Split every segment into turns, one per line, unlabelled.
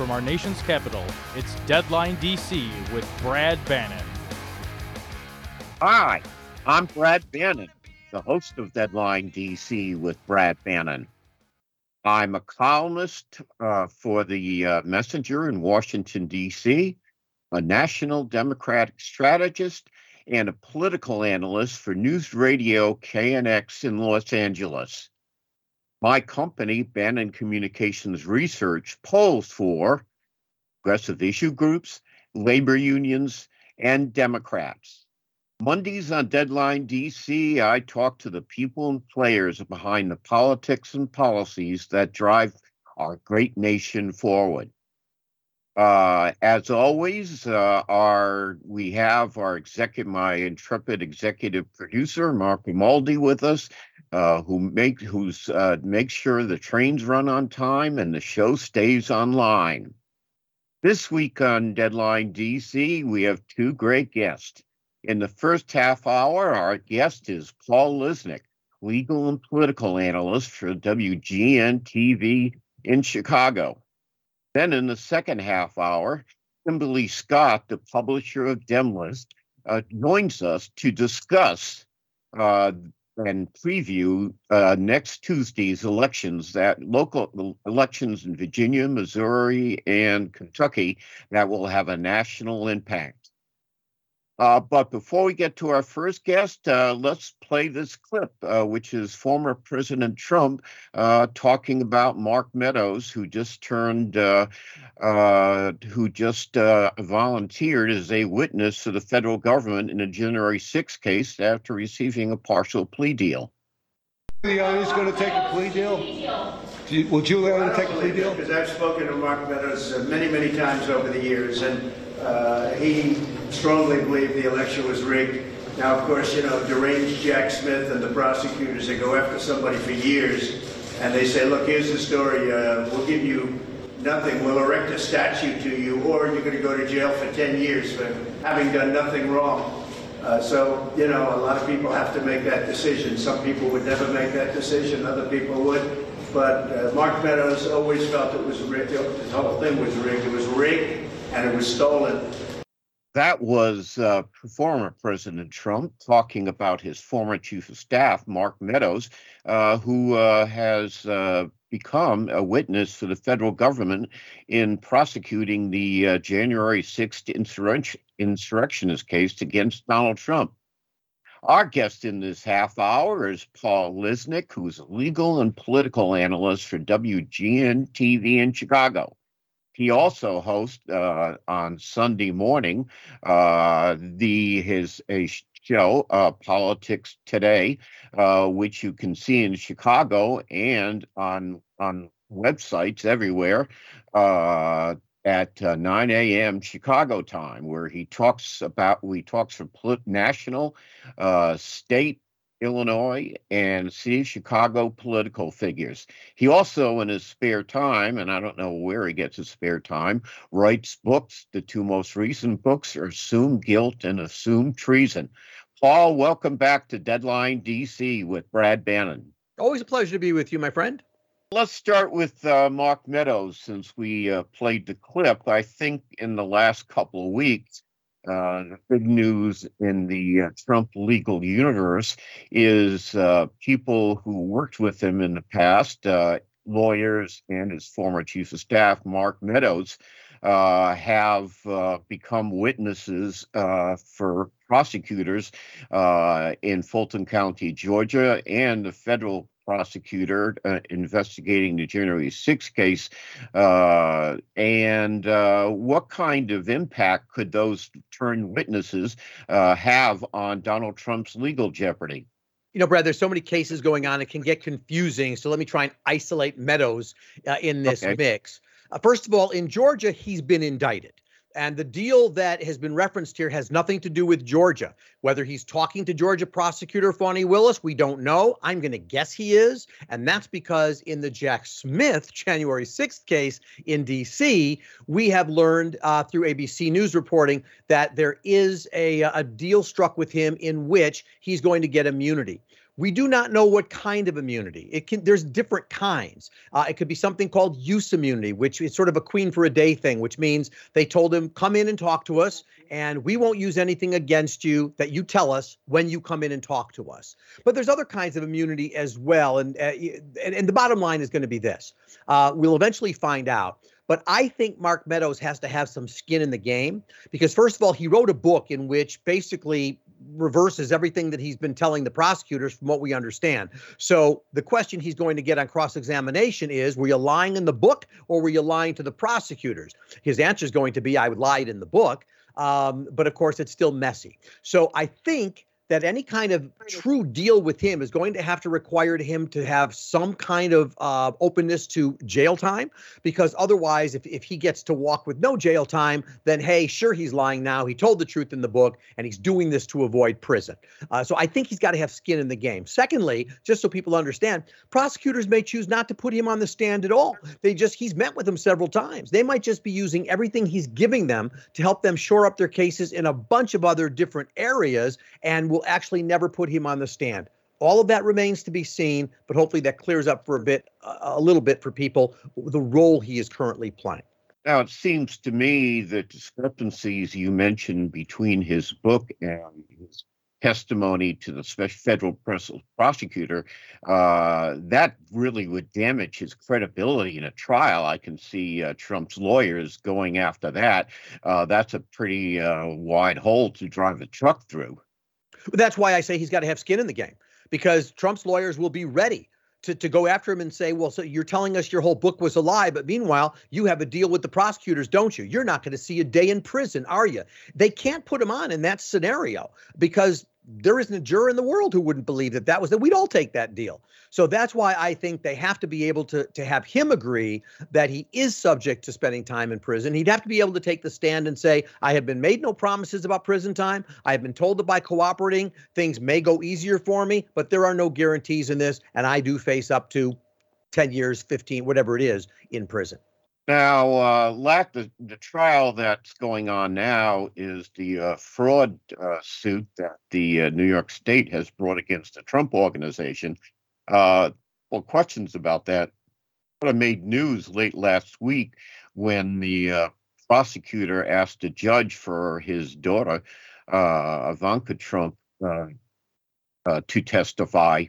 From our nation's capital, it's Deadline DC with Brad Bannon.
Hi, I'm Brad Bannon, the host of Deadline DC with Brad Bannon. I'm a columnist uh, for the uh, Messenger in Washington, D.C., a national Democratic strategist, and a political analyst for News Radio KNX in Los Angeles. My company, Bannon Communications Research, polls for progressive issue groups, labor unions, and Democrats. Mondays on Deadline DC, I talk to the people and players behind the politics and policies that drive our great nation forward. Uh, as always, uh, our we have our executive, my intrepid executive producer, Mark Maldi, with us, uh, who make who's uh, makes sure the trains run on time and the show stays online. This week on Deadline DC, we have two great guests. In the first half hour, our guest is Paul Lisnek, legal and political analyst for WGN TV in Chicago. Then in the second half hour, Kimberly Scott, the publisher of Demlist, uh, joins us to discuss uh, and preview uh, next Tuesday's elections, that local elections in Virginia, Missouri, and Kentucky that will have a national impact. Uh, but before we get to our first guest, uh, let's play this clip, uh, which is former President Trump uh, talking about Mark Meadows, who just turned, uh, uh, who just volunteered as a witness to the federal government in a January 6 case after receiving a partial plea deal.
Giuliani's going to take a plea deal? Would you Will Giuliani take a plea deal?
Because I've spoken to Mark Meadows many, many times over the years, and he strongly believed the election was rigged. Now, of course, you know, deranged Jack Smith and the prosecutors, they go after somebody for years, and they say, look, here's the story. Uh, we'll give you nothing. We'll erect a statue to you, or you're going to go to jail for 10 years for having done nothing wrong. Uh, so, you know, a lot of people have to make that decision. Some people would never make that decision, other people would. But uh, Mark Meadows always felt it was rigged. The whole thing was rigged. It was rigged and it was stolen
that was uh, former President Trump talking about his former chief of staff, Mark Meadows, uh, who uh, has uh, become a witness for the federal government in prosecuting the uh, January 6th insurrection, insurrectionist case against Donald Trump. Our guest in this half hour is Paul Lisnek, who's a legal and political analyst for WGN TV in Chicago. He also hosts uh, on Sunday morning uh, the his a show uh, Politics Today, uh, which you can see in Chicago and on on websites everywhere uh, at uh, 9 a.m. Chicago time, where he talks about we talks for national, uh, state, Illinois, and of Chicago political figures. He also, in his spare time, and I don't know where he gets his spare time, writes books. The two most recent books are Assumed Guilt and Assumed Treason. Paul, welcome back to Deadline DC with Brad Bannon.
Always a pleasure to be with you, my friend.
Let's start with uh, Mark Meadows since we uh, played the clip. I think in the last couple of weeks, uh, the big news in the uh, Trump legal universe is uh, people who worked with him in the past, uh, lawyers and his former chief of staff, Mark Meadows, uh, have uh, become witnesses for prosecutors in Fulton County, Georgia, and the federal prosecutor uh, investigating the January 6 case, uh, and uh, what kind of impact could those turned witnesses uh, have on Donald Trump's legal jeopardy?
You know, Brad, there's so many cases going on, it can get confusing. So let me try and isolate Meadows uh, in this
Okay.
mix. Uh, first of all, in Georgia, he's been indicted. And the deal that has been referenced here has nothing to do with Georgia. Whether he's talking to Georgia prosecutor Fani Willis, we don't know. I'm going to guess he is. And that's because in the Jack Smith January 6th case in D.C., we have learned uh, through ABC News reporting that there is a, a deal struck with him in which he's going to get immunity. We do not know what kind of immunity. It can. There's different kinds. Uh, it could be something called use immunity, which is sort of a queen for a day thing, which means they told him, "Come in and talk to us, and we won't use anything against you that you tell us when you come in and talk to us." But there's other kinds of immunity as well, and uh, and, and the bottom line is going to be this: uh, we'll eventually find out. But I think Mark Meadows has to have some skin in the game because, first of all, he wrote a book in which basically reverses everything that he's been telling the prosecutors from what we understand. So the question he's going to get on cross examination is Were you lying in the book or were you lying to the prosecutors? His answer is going to be I lied in the book. Um, but of course, it's still messy. So I think that any kind of true deal with him is going to have to require him to have some kind of uh, openness to jail time? Because otherwise if, if he gets to walk with no jail time then hey sure he's lying now. He told the truth in the book and he's doing this to avoid prison. Uh, so i think he's got to have skin in the game. Secondly just so people understand prosecutors may choose not to put him on the stand at all. They just he's met with them several times. They might just be using everything he's giving them to help them shore up their cases in a bunch of other different areas and will actually never put him on the stand all of that remains to be seen, but hopefully that clears up for a bit, a little bit for people, the role he is currently playing.
Now, it seems to me that discrepancies you mentioned between his book and his testimony to the special federal prosecutor, uh, that really would damage his credibility in a trial. I can see uh, Trump's lawyers going after that. Uh, that's a pretty uh, wide hole to drive a truck through.
That's why I say he's got to have skin in the game because Trump's lawyers will be ready to, to go after him and say, well, so you're telling us your whole book was a lie, but meanwhile, you have a deal with the prosecutors, don't you? You're not going to see a day in prison, are you? They can't put him on in that scenario because there isn't a juror in the world who wouldn't believe that that was that we'd all take that deal. So that's why I think they have to be able to to have him agree that he is subject to spending time in prison. He'd have to be able to take the stand and say, I have been made no promises about prison time. I have been told that by cooperating, things may go easier for me, but there are no guarantees in this, and I do face up to 10 years, 15, whatever it is, in prison.
Now, uh, Lack, the, the trial that's going on now is the uh, fraud uh, suit that the uh, New York State has brought against the Trump organization. Uh, well, questions about that sort of made news late last week when the uh, prosecutor asked a judge for his daughter, Ivanka Trump, to testify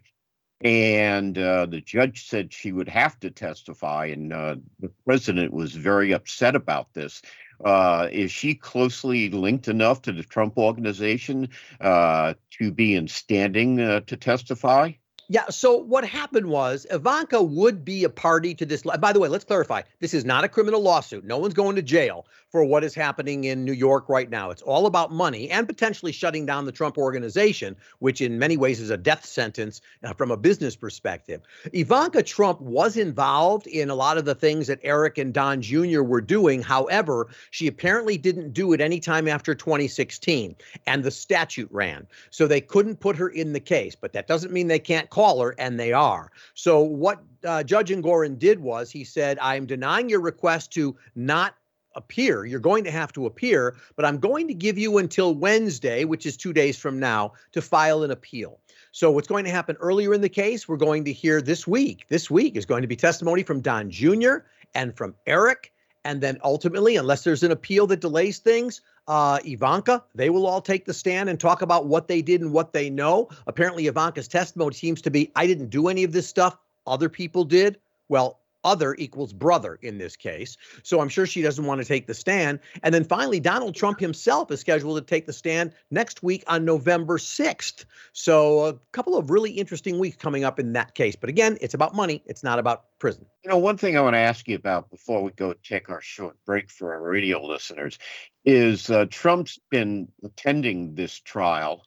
and uh, the judge said she would have to testify, and uh, the president was very upset about this. Uh, is she closely linked enough to the Trump organization uh, to be in standing uh, to testify?
Yeah. So what happened was Ivanka would be a party to this. By the way, let's clarify: this is not a criminal lawsuit. No one's going to jail for what is happening in New York right now. It's all about money and potentially shutting down the Trump organization, which in many ways is a death sentence uh, from a business perspective. Ivanka Trump was involved in a lot of the things that Eric and Don Jr. were doing. However, she apparently didn't do it anytime after 2016, and the statute ran, so they couldn't put her in the case. But that doesn't mean they can't call her, and they are. So what uh, Judge Engoron did was he said, "I'm denying your request to not." appear. You're going to have to appear, but I'm going to give you until Wednesday, which is two days from now, to file an appeal. So, what's going to happen earlier in the case, we're going to hear this week. This week is going to be testimony from Don Jr. and from Eric. And then ultimately, unless there's an appeal that delays things, uh, Ivanka, they will all take the stand and talk about what they did and what they know. Apparently, Ivanka's testimony seems to be I didn't do any of this stuff, other people did. Well, other equals brother in this case. So I'm sure she doesn't want to take the stand. And then finally, Donald Trump himself is scheduled to take the stand next week on November 6th. So a couple of really interesting weeks coming up in that case. But again, it's about money, it's not about prison.
You know, one thing I want to ask you about before we go take our short break for our radio listeners is uh, Trump's been attending this trial.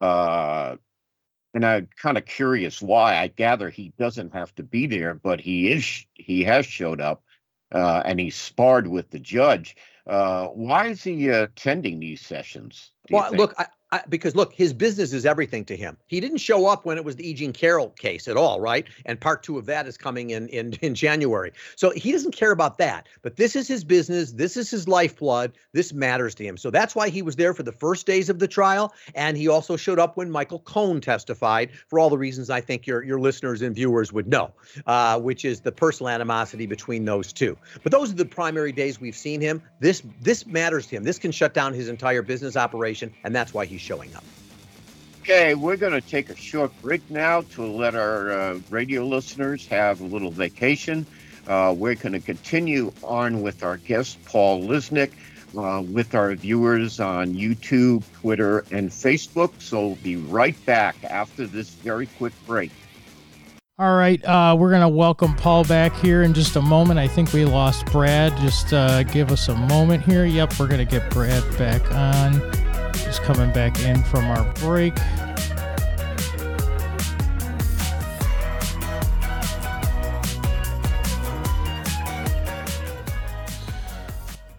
Uh, and I'm kind of curious why. I gather he doesn't have to be there, but he is. He has showed up, uh, and he sparred with the judge. Uh, why is he attending these sessions?
Well, look, I, I, because look, his business is everything to him. He didn't show up when it was the E. Jean Carroll case at all, right? And part two of that is coming in in in January. So he doesn't care about that. But this is his business. This is his lifeblood. This matters to him. So that's why he was there for the first days of the trial, and he also showed up when Michael Cohen testified for all the reasons I think your your listeners and viewers would know, uh, which is the personal animosity between those two. But those are the primary days we've seen him. This this matters to him. This can shut down his entire business operation, and that's why he showing up.
Okay, we're going to take a short break now to let our uh, radio listeners have a little vacation. Uh, we're going to continue on with our guest, Paul Lisnek, uh, with our viewers on YouTube, Twitter, and Facebook. So we'll be right back after this very quick break.
All right, uh, we're going to welcome Paul back here in just a moment. I think we lost Brad. Just uh, give us a moment here. Yep, we're going to get Brad back on. Just coming back in from our break.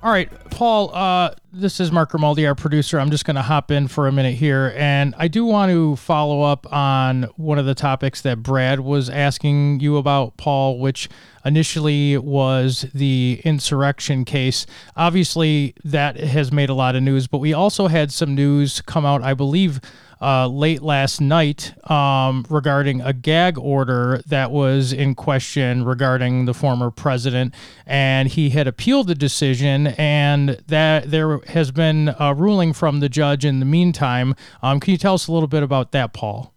All right, Paul, uh, this is Mark Grimaldi, our producer. I'm just going to hop in for a minute here. And I do want to follow up on one of the topics that Brad was asking you about, Paul, which initially was the insurrection case. Obviously, that has made a lot of news, but we also had some news come out, I believe, uh, late last night um, regarding a gag order that was in question regarding the former president, and he had appealed the decision, and that there has been a ruling from the judge in the meantime. Um, can you tell us a little bit about that, Paul?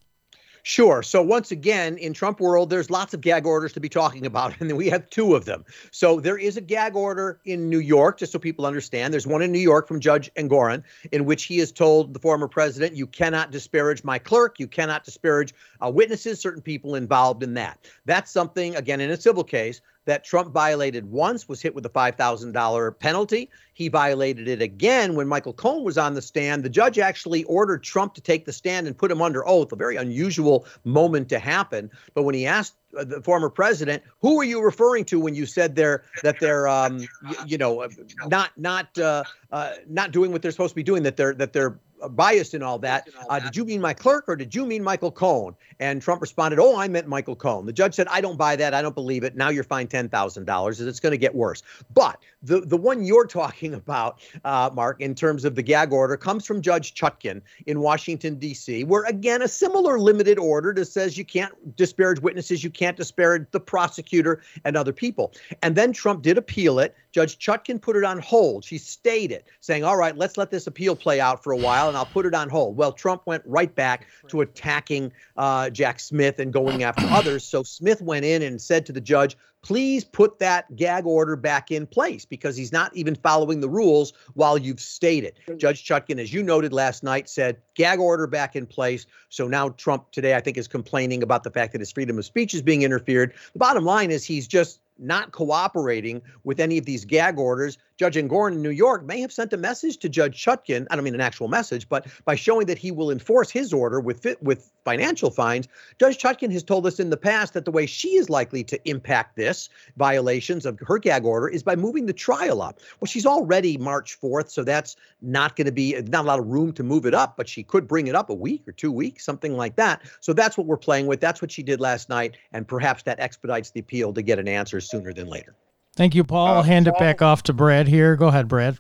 Sure. So once again, in Trump world, there's lots of gag orders to be talking about, and then we have two of them. So there is a gag order in New York, just so people understand. There's one in New York from Judge Engoron, in which he has told the former president, "You cannot disparage my clerk. You cannot disparage uh, witnesses, certain people involved in that." That's something, again, in a civil case that Trump violated once, was hit with a $5,000 penalty. He violated it again when Michael Cohen was on the stand. The judge actually ordered Trump to take the stand and put him under oath, a very unusual moment to happen. But when he asked uh, the former president, who are you referring to when you said they're that they're um, you, you know uh, not not uh, uh, not doing what they're supposed to be doing that they're that they're biased in all that. Uh, did you mean my clerk or did you mean Michael Cohen? And Trump responded, Oh, I meant Michael Cohen. The judge said, I don't buy that. I don't believe it. Now you're fined $10,000 and it's going to get worse. But the, the one you're talking about, uh, Mark, in terms of the gag order, comes from Judge Chutkan in Washington, D.C., where again, a similar limited order that says you can't disparage witnesses, you can't disparage the prosecutor and other people. And then Trump did appeal it. Judge Chutkan put it on hold. She stayed it, saying, All right, let's let this appeal play out for a while and I'll put it on hold. Well, Trump went right back to attacking uh, Jack Smith and going after others. So Smith went in and said to the judge, please put that gag order back in place because he's not even following the rules while you've stated. Judge Chutkan, as you noted last night, said gag order back in place. So now Trump today, I think, is complaining about the fact that his freedom of speech is being interfered. The bottom line is he's just not cooperating with any of these gag orders. Judge Engoron in New York may have sent a message to Judge Chutkan. I don't mean an actual message, but by showing that he will enforce his order with with financial fines. Judge Chutkan has told us in the past that the way she is likely to impact this violations of her gag order is by moving the trial up. Well, she's already March 4th, so that's not going to be not a lot of room to move it up, but she could bring it up a week or two weeks, something like that. So that's what we're playing with. That's what she did last night, and perhaps that expedites the appeal to get an answer sooner than later.
Thank you, Paul. I'll uh, hand Paul, it back off to Brad here. Go ahead, Brad.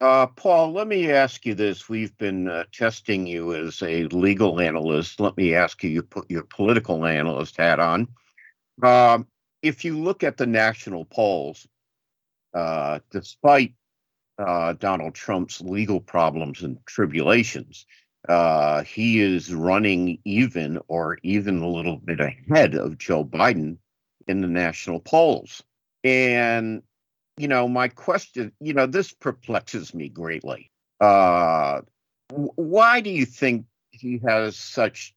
Uh, Paul, let me ask you this. We've been uh, testing you as a legal analyst. Let me ask you, you put your political analyst hat on. Um, if you look at the national polls, uh, despite uh, Donald Trump's legal problems and tribulations, uh, he is running even or even a little bit ahead of Joe Biden in the national polls. And you know, my question, you know, this perplexes me greatly. Uh, why do you think he has such,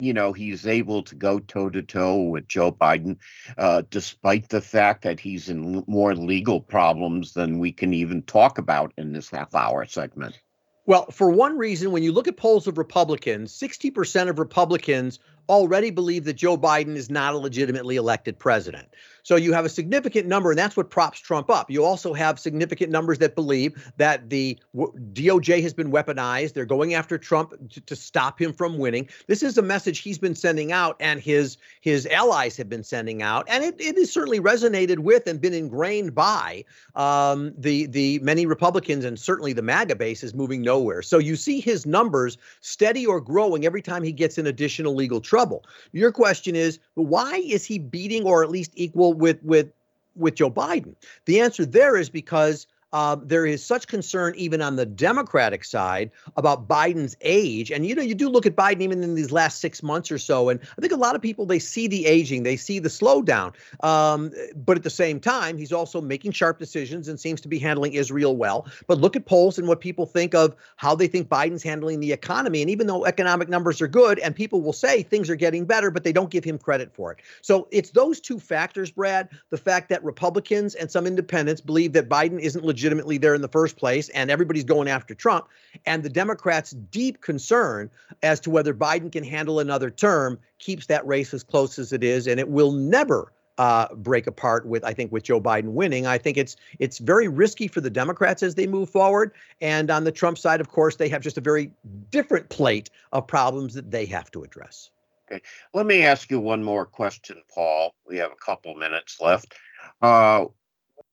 you know, he's able to go toe to toe with Joe Biden, uh, despite the fact that he's in more legal problems than we can even talk about in this half hour segment?
Well, for one reason, when you look at polls of Republicans, 60% of Republicans already believe that Joe Biden is not a legitimately elected president. So you have a significant number, and that's what props Trump up. You also have significant numbers that believe that the DOJ has been weaponized. They're going after Trump to, to stop him from winning. This is a message he's been sending out, and his his allies have been sending out, and it, it has certainly resonated with and been ingrained by um, the the many Republicans, and certainly the MAGA base is moving nowhere. So you see his numbers steady or growing every time he gets an additional legal trouble. Your question is, why is he beating or at least equal with with with Joe Biden? The answer there is because uh, there is such concern even on the Democratic side about Biden's age. And you know, you do look at Biden even in these last six months or so, and I think a lot of people they see the aging, they see the slowdown. Um, but at the same time, he's also making sharp decisions and seems to be handling Israel well. But look at polls and what people think of how they think Biden's handling the economy. And even though economic numbers are good, and people will say things are getting better, but they don't give him credit for it. So it's those two factors, Brad. The fact that Republicans and some independents believe that Biden isn't legit legitimately there in the first place, and everybody's going after Trump. And the Democrats' deep concern as to whether Biden can handle another term keeps that race as close as it is, and it will never uh, break apart with I think with Joe Biden winning. I think it's it's very risky for the Democrats as they move forward. And on the Trump side, of course, they have just a very different plate of problems that they have to address.
Okay, let me ask you one more question, Paul. We have a couple minutes left. Uh,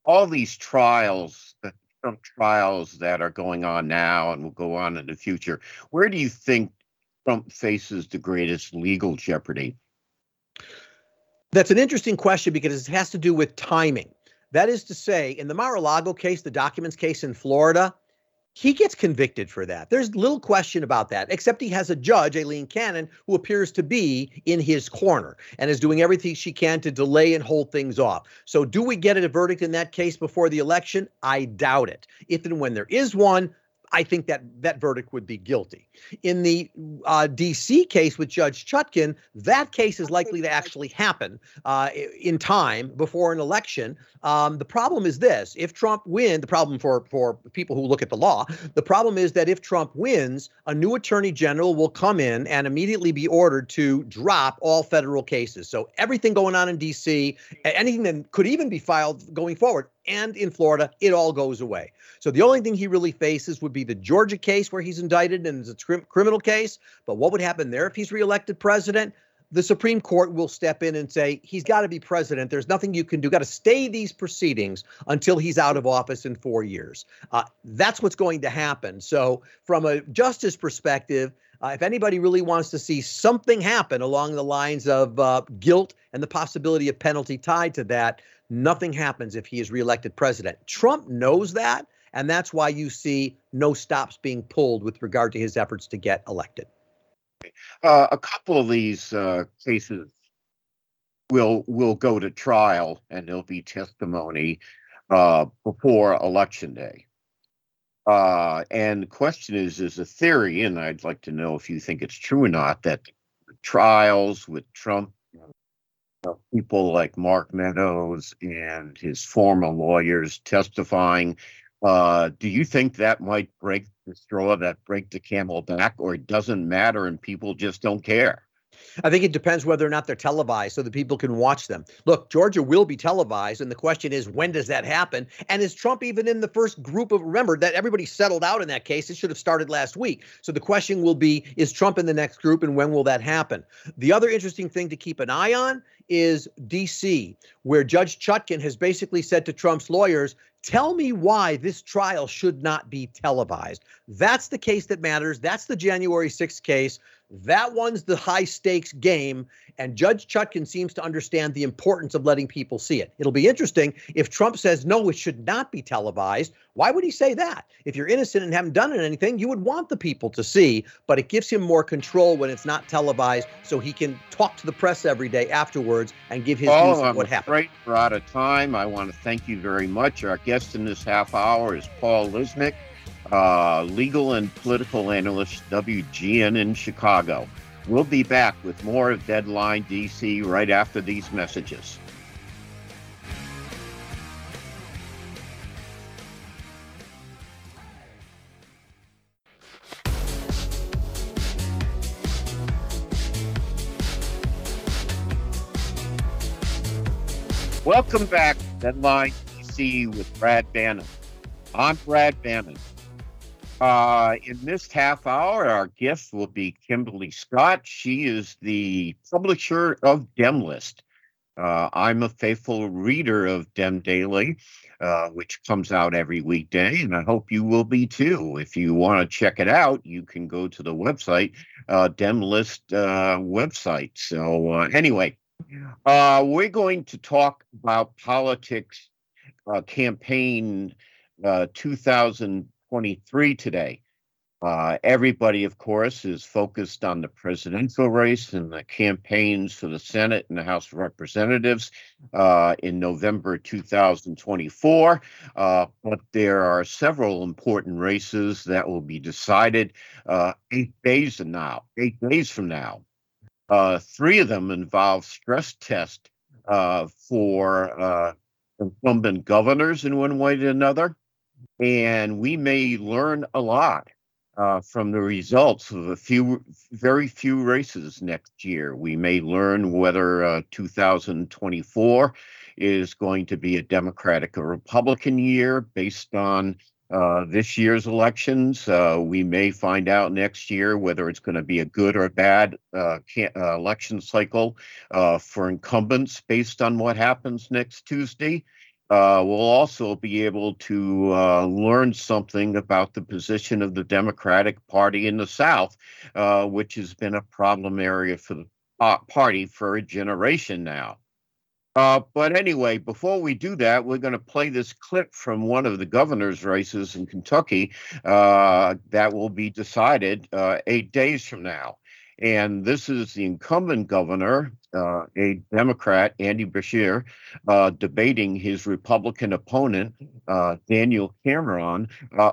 all these trials, the Trump trials that are going on now and will go on in the future, where do you think Trump faces the greatest legal jeopardy?
That's an interesting question because it has to do with timing. That is to say, in the Mar-a-Lago case, the documents case in Florida, he gets convicted for that. There's little question about that, except he has a judge, Aileen Cannon, who appears to be in his corner and is doing everything she can to delay and hold things off. So, do we get a verdict in that case before the election? I doubt it. If and when there is one, I think that that verdict would be guilty. In the uh, D.C. case with Judge Chutkan, that case is likely to actually happen uh, in time before an election. Um, the problem is this: if Trump wins, the problem for for people who look at the law, the problem is that if Trump wins, a new attorney general will come in and immediately be ordered to drop all federal cases. So everything going on in D.C., anything that could even be filed going forward, and in Florida, it all goes away. So the only thing he really faces would be the Georgia case where he's indicted and it's a criminal case. But what would happen there if he's reelected president? The Supreme Court will step in and say he's got to be president. There's nothing you can do. Got to stay these proceedings until he's out of office in four years. Uh, that's what's going to happen. So, from a justice perspective, uh, if anybody really wants to see something happen along the lines of uh, guilt and the possibility of penalty tied to that, nothing happens if he is reelected president. Trump knows that, and that's why you see no stops being pulled with regard to his efforts to get elected.
Uh, a couple of these uh, cases will will go to trial, and there'll be testimony uh, before election day. Uh, and the question is, is a theory, and I'd like to know if you think it's true or not, that trials with Trump people like Mark Meadows and his former lawyers testifying. Uh, do you think that might break the straw that break the camel back, or it doesn't matter and people just don't care?
I think it depends whether or not they're televised so that people can watch them. Look, Georgia will be televised, and the question is, when does that happen? And is Trump even in the first group of, remember that everybody settled out in that case? It should have started last week. So the question will be, is Trump in the next group, and when will that happen? The other interesting thing to keep an eye on is DC, where Judge Chutkan has basically said to Trump's lawyers, Tell me why this trial should not be televised. That's the case that matters. That's the January 6th case. That one's the high stakes game. And Judge Chutkan seems to understand the importance of letting people see it. It'll be interesting if Trump says, no, it should not be televised. Why would he say that? If you're innocent and haven't done anything, you would want the people to see, but it gives him more control when it's not televised so he can talk to the press every day afterwards and give his
Paul,
views
on
what happened.
Right, we're out of time. I want to thank you very much. Our guest in this half hour is Paul Lisnek uh, legal and political analyst WGN in Chicago. We'll be back with more of Deadline DC right after these messages. Welcome back, Deadline DC with Brad Bannon. I'm Brad Bannon. Uh, in this half hour, our guest will be Kimberly Scott. She is the publisher of Demlist. Uh, I'm a faithful reader of Dem Daily, uh, which comes out every weekday, and I hope you will be too. If you want to check it out, you can go to the website, uh, Demlist uh, website. So, uh, anyway, uh, we're going to talk about politics campaign 2000- 23 today. Uh, everybody, of course, is focused on the presidential race and the campaigns for the Senate and the House of Representatives uh, in November 2024. Uh, but there are several important races that will be decided uh, eight days from now. Eight days from now, uh, three of them involve stress tests uh, for incumbent governors in one way or another. And we may learn a lot uh, from the results of a few, very few races next year. We may learn whether uh, 2024 is going to be a Democratic or Republican year based on uh, this year's elections. Uh, we may find out next year whether it's going to be a good or bad uh, uh election cycle for incumbents based on what happens next Tuesday. Uh, we'll also be able to learn something about the position of the Democratic Party in the South, which has been a problem area for the party for a generation now. Uh, but anyway, before we do that, we're going to play this clip from one of the governor's races in Kentucky uh, that will be decided uh, eight days from now. And this is the incumbent governor, uh, a Democrat, Andy Beshear, uh, debating his Republican opponent, uh, Daniel Cameron,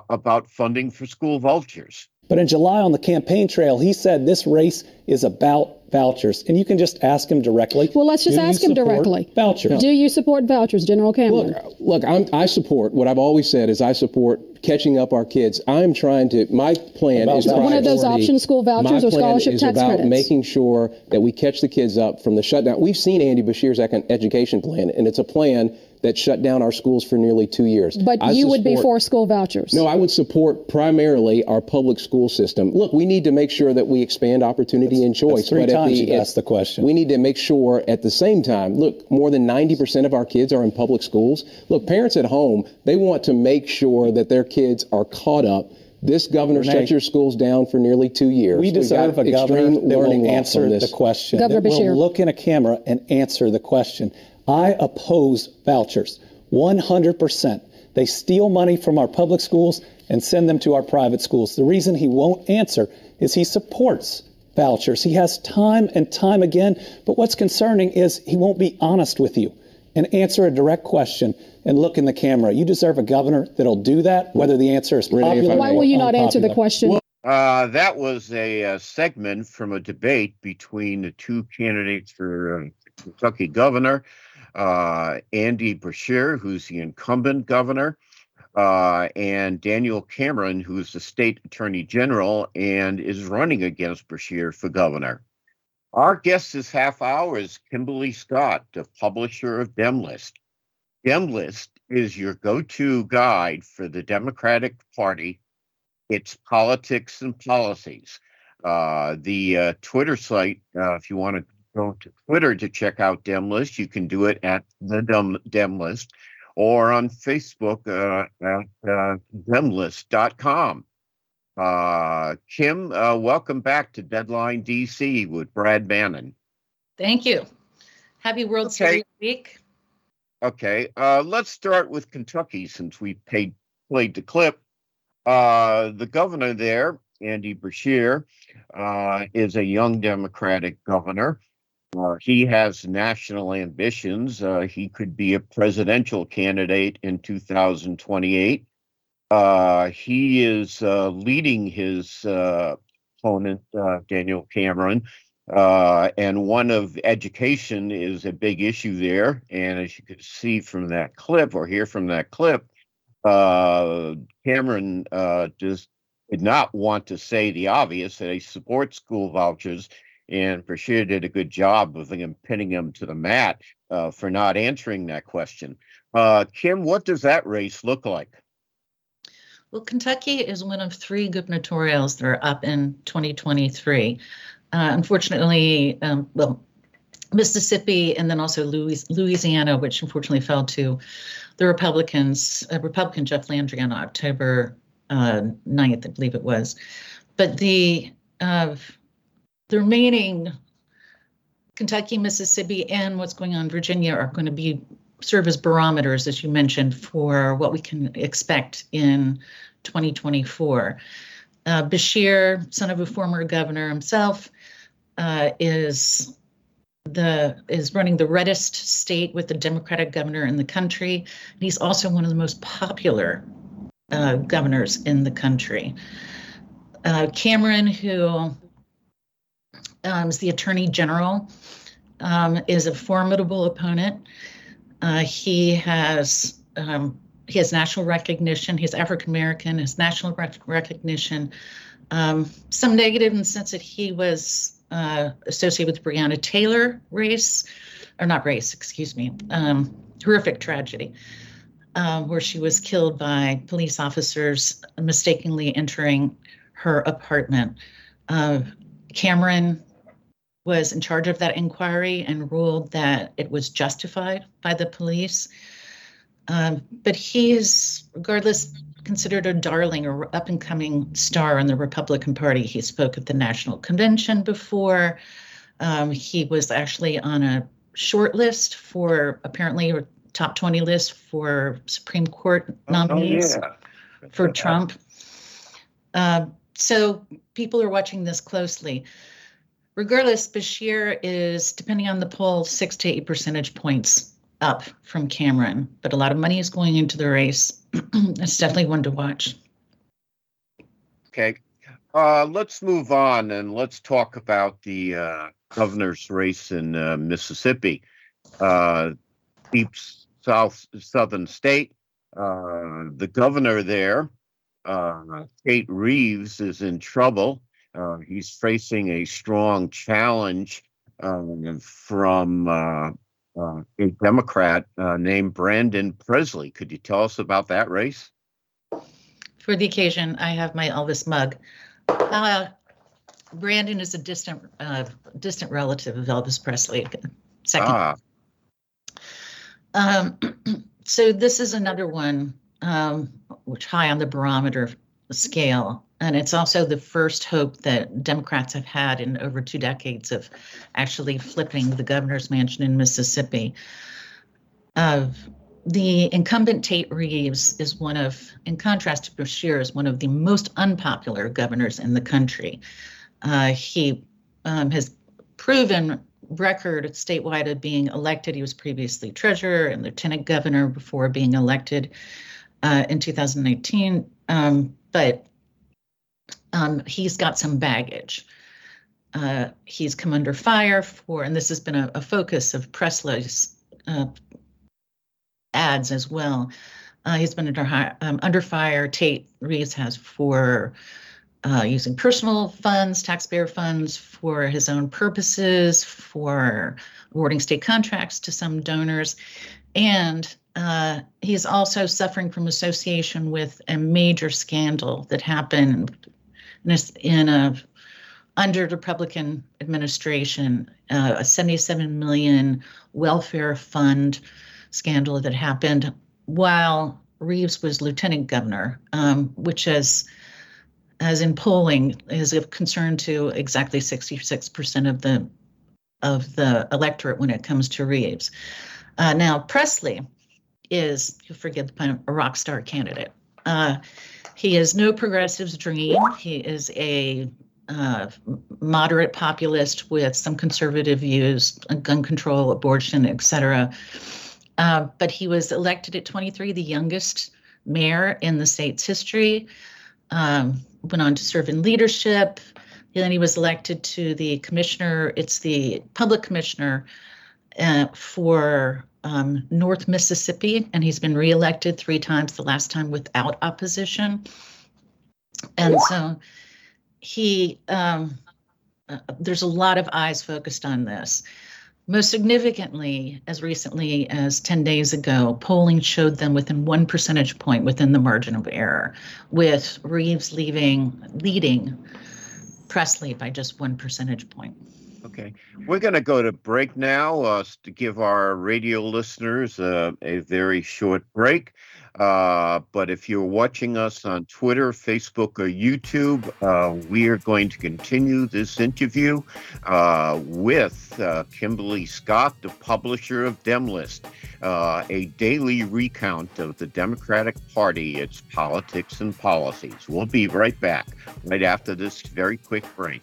about funding for school vouchers.
But in July on the campaign trail, he said this race is about vouchers. And you can just ask him directly.
Well, let's just ask him directly.
Vouchers.
Do you support vouchers, General Cameron?
Look, look I'm, I support what I've always said is I support catching up our kids. I'm trying to. My plan
about
is
one of those option school vouchers
or
scholarship
is
tax
about
credits.
making sure that we catch the kids up from the shutdown. We've seen Andy Beshear's education plan, and it's a plan that shut down our schools for nearly two years.
But I you support, would be for school vouchers.
No, I would support primarily our public school system. Look, we need to make sure that we expand opportunity
that's,
and choice.
That's three but times the, you asked the question.
We need to make sure at the same time, look, more than 90% of our kids are in public schools. Look, parents at home, they want to make sure that their kids are caught up this governor Renee, shut your schools down for nearly two years.
We deserve a governor that will answer the question.
Governor
that
Beshear.
will look in a camera and answer the question. I oppose vouchers 100%. They steal money from our public schools and send them to our private schools. The reason he won't answer is he supports vouchers. He has time and time again, but what's concerning is he won't be honest with you and answer a direct question and look in the camera. You deserve a governor that'll do that, whether the answer is popular.
Why will you not answer the question?
Uh, that was a, a, uh, segment from a debate between the two candidates for uh, Kentucky governor uh, Andy Beshear, who's the incumbent governor, uh, and Daniel Cameron, who's the state attorney general and is running against Beshear for governor. Our guest this half hour is Kimberly Scott, the publisher of Demlist. Demlist is your go to guide for the Democratic Party, its politics and policies. Uh, the uh, Twitter site, uh, if you want to go to Twitter to check out Demlist. You can do it at the Dem, Demlist or on Facebook uh, at uh, demlist.com. Uh, Kim, uh, welcome back to Deadline DC with Brad Bannon.
Thank you. Happy World okay. Series week.
Okay, uh, let's start with Kentucky since we paid, played the clip. Uh, the governor there, Andy Beshear, uh, is a young Democratic governor. Uh, he has national ambitions. Uh, he could be a presidential candidate in 2028. Uh, he is uh, leading his uh, opponent, uh, Daniel Cameron. and one of education is a big issue there. And as you can see from that clip or hear from that clip, Cameron just did not want to say the obvious that he supports school vouchers and Beshear did a good job of him pinning him to the mat uh, for not answering that question. Uh, Kim, what does that race look like?
Well, Kentucky is one of three gubernatorials that are up in 2023. Uh, unfortunately, um, well, Mississippi and then also Louis, Louisiana, which unfortunately fell to the Republicans, uh, Republican Jeff Landry on October uh, 9th, I believe it was. But the uh, the remaining Kentucky, Mississippi, and what's going on in Virginia are going to be serve as barometers, as you mentioned, for what we can expect in 2024. Uh, Beshear, son of a former governor himself, uh, is the is running the reddest state with the Democratic governor in the country. And he's also one of the most popular uh, governors in the country. Uh, Cameron, who um, is the Attorney General, um, is a formidable opponent. Uh, he has um, he has national recognition. He's African American. His national rec- recognition. Um, some negative in the sense that he was uh, associated with the Breonna Taylor race, or not race, excuse me, um, horrific tragedy, uh, where she was killed by police officers mistakenly entering her apartment. Uh, Cameron was in charge of that inquiry and ruled that it was justified by the police. Um, but he is, regardless, considered a darling or up and coming star in the Republican Party. He spoke at the National Convention before. Um, he was actually on a short list for apparently a top 20 list for Supreme Court nominees
oh, yeah.
for Trump. Uh, so people are watching this closely. Regardless, Beshear is, depending on the poll, six to eight percentage points up from Cameron, but a lot of money is going into the race. it's definitely one to watch.
Okay. Uh, let's move on and let's talk about the uh, governor's race in uh, Mississippi. Uh, deep south southern state. Uh, the governor there, uh, Tate Reeves, is in trouble. Uh, he's facing a strong challenge um, from uh, uh, a Democrat uh, named Brandon Presley. Could you tell us about that race?
For the occasion, I have my Elvis mug. Uh, Brandon is a distant, uh, distant relative of Elvis Presley. Second. Ah. Um, so this is another one um, which high on the barometer scale. And it's also the first hope that Democrats have had in over two decades of actually flipping the governor's mansion in Mississippi. Uh, the incumbent Tate Reeves is one of, in contrast to Beshear, is one of the most unpopular governors in the country. Uh, he um, has proven record statewide of being elected. He was previously treasurer and lieutenant governor before being elected uh, in 2019. Um, but um, he's got some baggage. Uh, he's come under fire for, and this has been a, a focus of Presley's uh, ads as well. Uh, he's been under um, under fire. Tate Reeves has for uh, using personal funds, taxpayer funds, for his own purposes, for awarding state contracts to some donors, and uh, he's also suffering from association with a major scandal that happened in a, in a under Republican administration, uh, a 77 million welfare fund scandal that happened while Reeves was lieutenant governor, um, which is, as in polling, is of concern to exactly 66% of the of the electorate when it comes to Reeves. Uh, now, Presley is, you'll forget the pun, a rock star candidate. Uh, he is no progressive's dream. He is a uh, moderate populist with some conservative views, gun control, abortion, etc. Uh, but he was elected at 23, the youngest mayor in the state's history. Um, went on to serve in leadership. And then he was elected to the commissioner. It's the public commissioner uh, for um, North Mississippi, and he's been reelected three times, the last time without opposition. And so he um, uh, there's a lot of eyes focused on this. Most significantly, as recently as 10 days ago, polling showed them within one percentage point within the margin of error, with Reeves leaving leading Presley by just one percentage point.
Okay, we're going to go to break now uh, to give our radio listeners uh, a very short break. Uh, but if you're watching us on Twitter, Facebook, or YouTube, uh, we are going to continue this interview uh, with uh, Kimberly Scott, the publisher of Demlist, a daily recount of the Democratic Party, its politics and policies. We'll be right back right after this very quick break.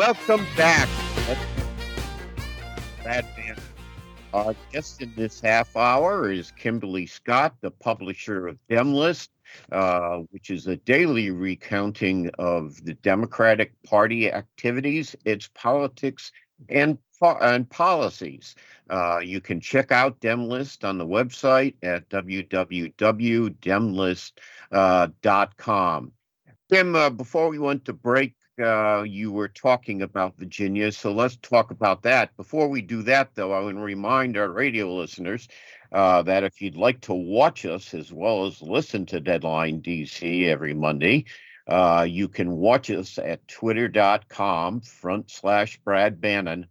Welcome back. Bannon. Our guest in this half hour is Kimberly Scott, the publisher of Demlist, uh, which is a daily recounting of the Democratic Party activities, its politics, and, and policies. Uh, you can check out Demlist on the website at www.demlist.com. Uh, Kim, uh, before we went to break, uh, you were talking about Virginia, so let's talk about that. Before we do that, though, I want to remind our radio listeners uh, that if you'd like to watch us as well as listen to Deadline DC every Monday, uh, you can watch us at twitter.com front slash Brad Bannon,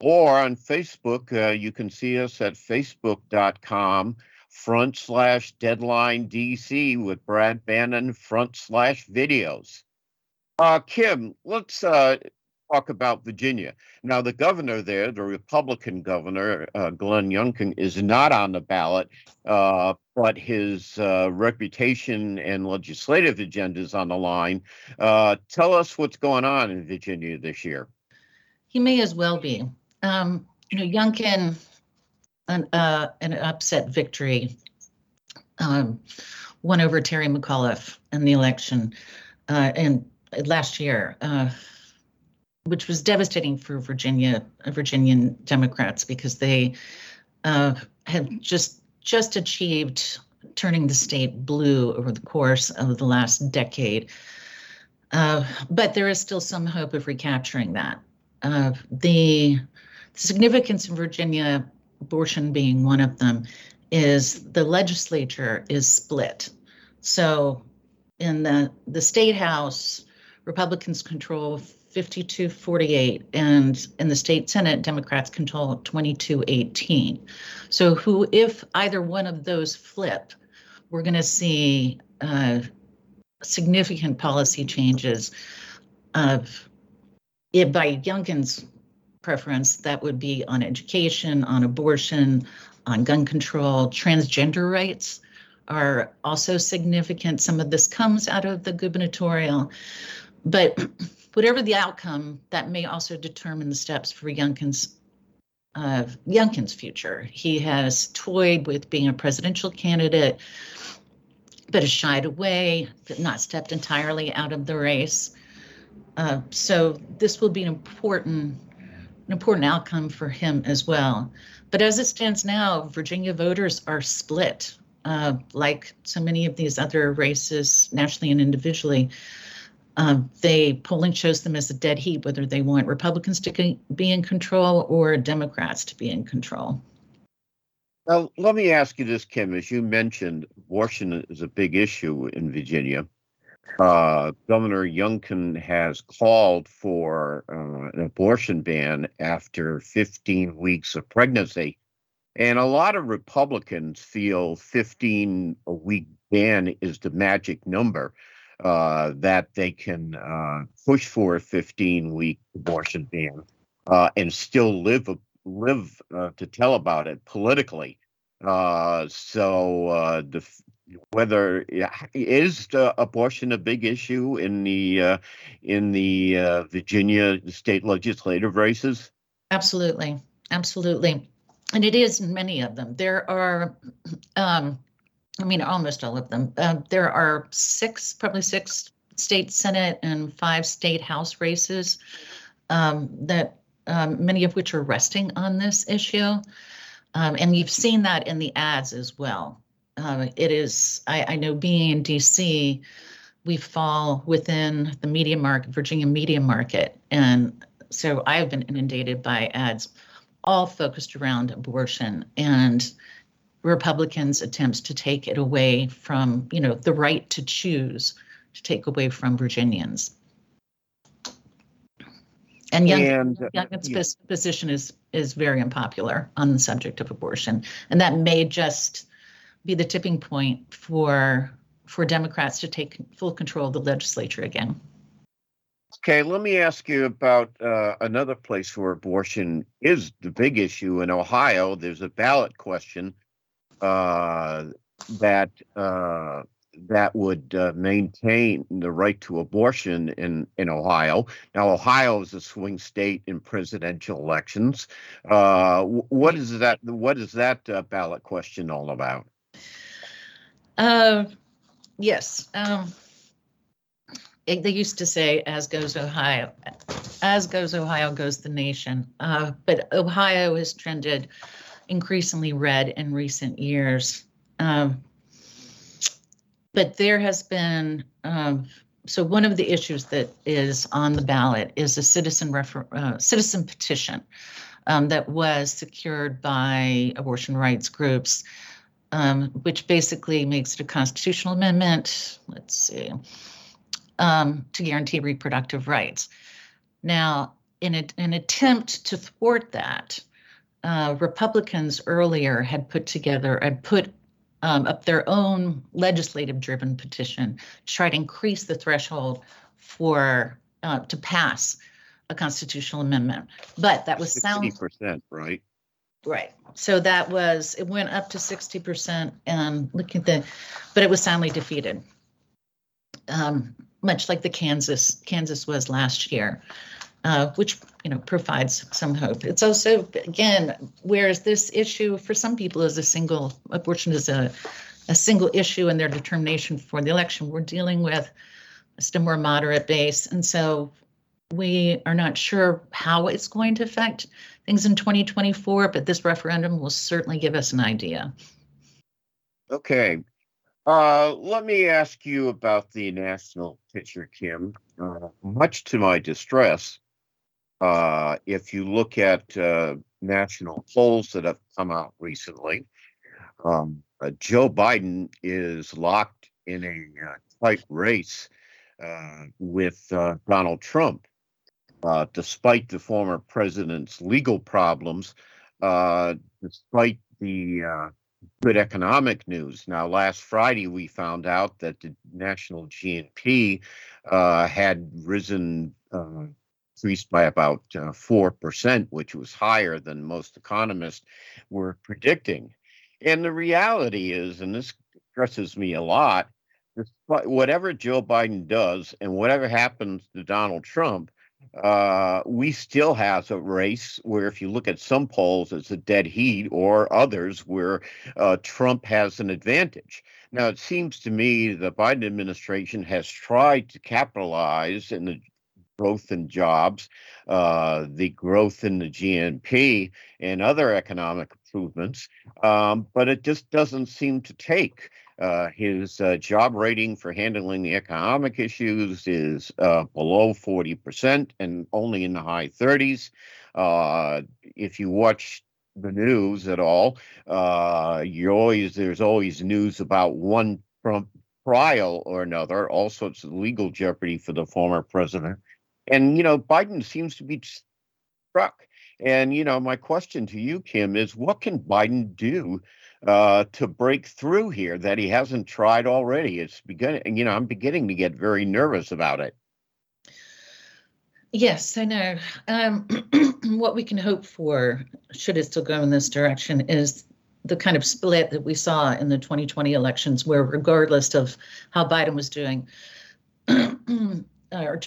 or on Facebook, uh, you can see us at facebook.com front slash Deadline DC with Brad Bannon front slash videos. Uh, Kim, let's uh, talk about Virginia. Now, the governor there, the Republican governor, uh, Glenn Youngkin, is not on the ballot, uh, but his uh, reputation and legislative agenda is on the line. Uh, tell us what's going on in Virginia this year.
He may as well be. Um, you know, Youngkin, an, uh, an upset victory, um, won over Terry McAuliffe in the election. Uh, and last year, uh, which was devastating for Virginia Virginian Democrats because they uh, had just just achieved turning the state blue over the course of the last decade. Uh, but there is still some hope of recapturing that. Uh, the significance in Virginia, abortion being one of them, is the legislature is split. So in the the state house, Republicans control 5248 and in the state senate democrats control 2218 so who if either one of those flip we're going to see uh, significant policy changes of it by youngkin's preference that would be on education on abortion on gun control. Transgender rights are also significant. Some of this comes out of the gubernatorial but whatever the outcome, that may also determine the steps for Youngkin's uh, Youngkin's future. He has toyed with being a presidential candidate, but has shied away, but not stepped entirely out of the race. Uh, so this will be an important, an important outcome for him as well. But as it stands now, Virginia voters are split, uh, like so many of these other races, nationally and individually. Um, they polling shows them as a dead heat, whether they want Republicans to be in control or Democrats to be in control.
Now, let me ask you this, Kim. As you mentioned, abortion is a big issue in Virginia. Uh, Governor Youngkin has called for uh, an abortion ban after 15 weeks of pregnancy. And a lot of Republicans feel 15 a week ban is the magic number uh, that they can uh, push for a 15 week abortion ban uh, and still live live uh, to tell about it politically. Uh, so uh, the whether is abortion a big issue in the in the Virginia state legislative races?
Absolutely, absolutely, and it is in many of them. There are. Um, I mean, almost all of them. Uh, there are six, probably six state Senate and five state House races um, that um, many of which are resting on this issue. Um, and you've seen that in the ads as well. Uh, it is, I, I, know being in DC, we fall within the media market, Virginia media market. And so I've been inundated by ads all focused around abortion and Republicans' attempts to take it away from, you know, the right to choose to take away from Virginians. And Young, and, uh, yeah. position is is very unpopular on the subject of abortion, and that may just be the tipping point for for Democrats to take full control of the legislature again.
Okay, let me ask you about uh, another place where abortion is the big issue in Ohio. There's a ballot question that uh, that would uh, maintain the right to abortion in, in Ohio. Now, Ohio is a swing state in presidential elections. Uh, what is that? What is that uh, ballot question all about?
Uh, yes. Um, it, they used to say, "As goes Ohio, as goes Ohio, goes the nation." Uh, but Ohio has trended increasingly red in recent years. Um, but there has been um, so one of the issues that is on the ballot is a citizen refer, uh, citizen petition um, that was secured by abortion rights groups, um, which basically makes it a constitutional amendment. Let's see, um, to guarantee reproductive rights. Now, in a, an attempt to thwart that, uh, Republicans earlier had put together, had put um, up their own legislative driven petition to try to increase the threshold for uh, to pass a constitutional amendment. But that was
sound percent, right?
Right. So that was it went up to 60% and look at the but it was soundly defeated. Um, much like the Kansas Kansas was last year. Uh, which you know provides some hope. It's also again, whereas this issue for some people is a single abortion is a a single issue in their determination for the election. We're dealing with a more moderate base, and so we are not sure how it's going to affect things in 2024. But this referendum will certainly give us an idea.
Okay. Uh, let me ask you about the national picture, Kim. Uh, much to my distress, uh, if you look at uh, national polls that have come out recently, um, uh, Joe Biden is locked in a uh, tight race uh, with uh, Donald Trump. despite the former president's legal problems, despite the good economic news. Now, last Friday, we found out that the national GNP had risen increased by about uh, 4%, which was higher than most economists were predicting. And the reality is, and this stresses me a lot, whatever Joe Biden does and whatever happens to Donald Trump, uh, we still have a race where, if you look at some polls, it's a dead heat, or others where uh, Trump has an advantage. Now, it seems to me the Biden administration has tried to capitalize in the growth in jobs, uh, the growth in the GNP, and other economic improvements. Um, but it just doesn't seem to take. Uh, his uh, job rating for handling the economic issues is uh, below 40% and only in the high 30s. Uh, if you watch the news at all, uh, you always there's always news about one Trump trial or another, all sorts of legal jeopardy for the former president. And, you know, Biden seems to be struck. And, you know, my question to you, Kim, is what can Biden do uh, to break through here that he hasn't tried already? It's beginning, you know, I'm beginning to get very nervous about it.
Yes, I know. Um, what we can hope for, should it still go in this direction, is the kind of split that we saw in the 2020 elections, where regardless of how Biden was doing, or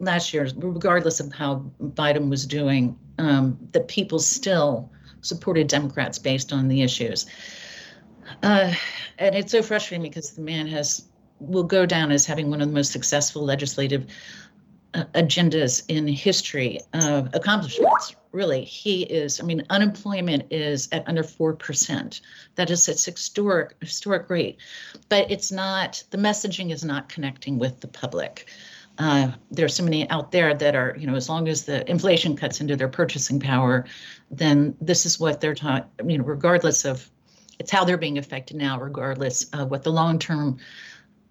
last year, regardless of how Biden was doing, um, that people still supported Democrats based on the issues. Uh, and it's so frustrating because the man has will go down as having one of the most successful legislative uh, agendas in history of accomplishments. Really, he is. I mean, unemployment is at under four percent. That is its historic historic rate, but it's not. The messaging is not connecting with the public. Uh, there are so many out there that are, you know, as long as the inflation cuts into their purchasing power, then this is what they're taught. you know, regardless of, it's how they're being affected now, regardless of what the long-term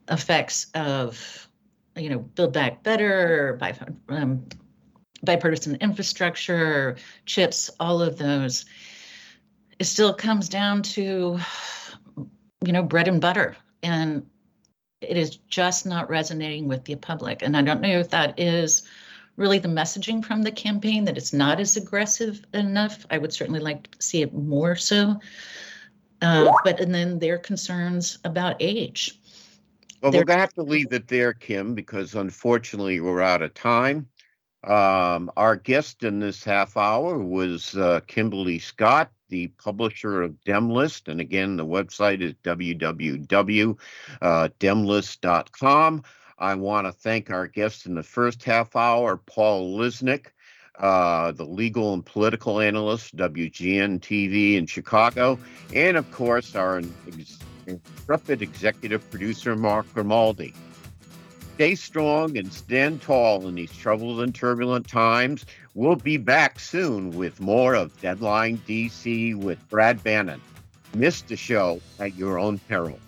effects of, you know, Build Back Better, by um, bipartisan infrastructure, chips, all of those. It still comes down to, you know, bread and butter, and it is just not resonating with the public. And I don't know if that is really the messaging from the campaign that it's not as aggressive enough. I would certainly like to see it more so. Uh, but and then their concerns about age.
Well, we're going to have to leave it there, Kim, because unfortunately we're out of time. Um, our guest in this half hour was uh, Kimberly Scott, the publisher of Demlist. And again, the website is www.demlist.com. I want to thank our guest in the first half hour, Paul Lisnek, uh, the legal and political analyst, WGN TV in Chicago, and of course, our intrepid executive producer, Mark Grimaldi. Stay strong and stand tall in these troubled and turbulent times. We'll be back soon with more of Deadline DC with Brad Bannon. Miss the show at your own peril.